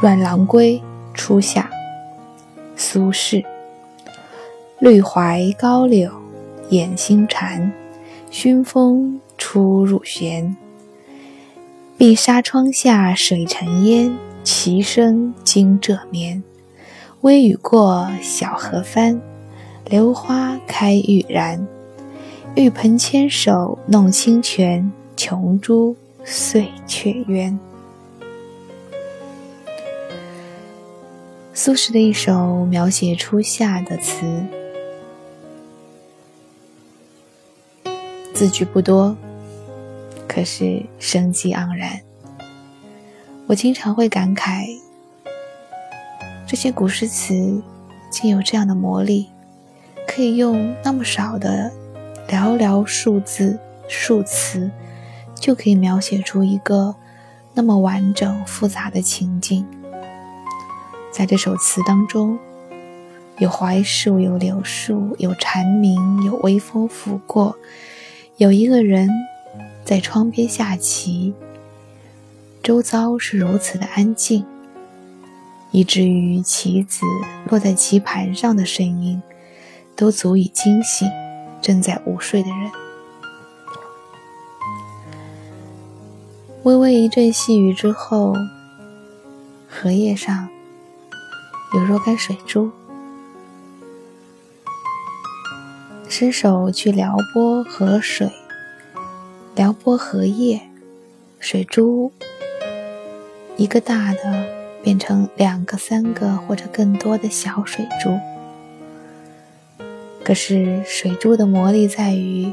阮郎归初夏，苏轼。绿槐高柳掩星蝉，熏风出入弦。碧纱窗下水沉烟，齐声惊蛰眠。微雨过，小荷翻，榴花开欲燃。玉盆牵手弄清泉，琼珠碎却圆。苏轼的一首描写初夏的词，字句不多，可是生机盎然。我经常会感慨，这些古诗词竟有这样的魔力，可以用那么少的寥寥数字、数词，就可以描写出一个那么完整复杂的情境。在这首词当中，有槐树，有柳树，有蝉鸣，有微风拂过，有一个人在窗边下棋。周遭是如此的安静，以至于棋子落在棋盘上的声音，都足以惊醒正在午睡的人。微微一阵细雨之后，荷叶上。有若干水珠，伸手去撩拨河水，撩拨荷叶，水珠一个大的变成两个、三个或者更多的小水珠。可是水珠的魔力在于，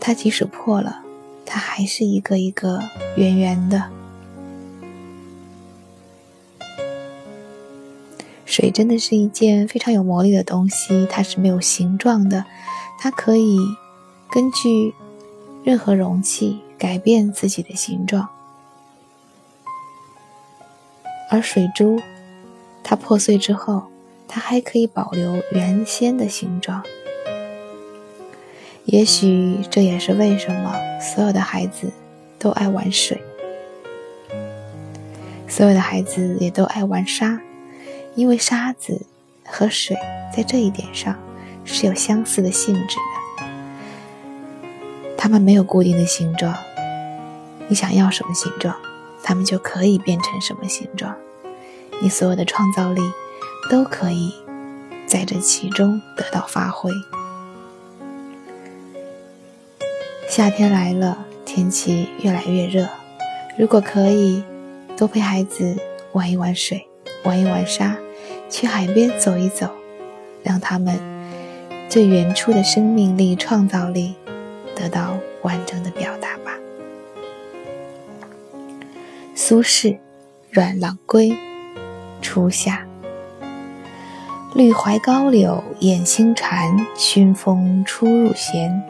它即使破了，它还是一个一个圆圆的。水真的是一件非常有魔力的东西，它是没有形状的，它可以根据任何容器改变自己的形状。而水珠，它破碎之后，它还可以保留原先的形状。也许这也是为什么所有的孩子都爱玩水，所有的孩子也都爱玩沙。因为沙子和水在这一点上是有相似的性质的，它们没有固定的形状，你想要什么形状，它们就可以变成什么形状，你所有的创造力都可以在这其中得到发挥。夏天来了，天气越来越热，如果可以，多陪孩子玩一玩水。玩一玩沙，去海边走一走，让他们最原初的生命力、创造力得到完整的表达吧。苏轼《阮郎归初夏》：绿槐高柳掩星蝉，熏风出入弦。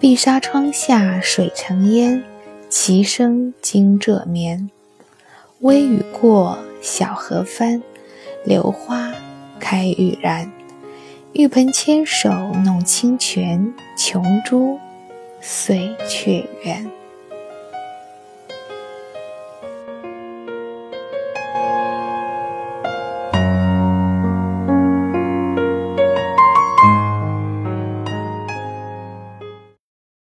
碧纱窗下水成烟，棋声惊蛰眠。微雨过，小荷翻，榴花开欲然。玉盆牵手弄清泉，琼珠碎却圆。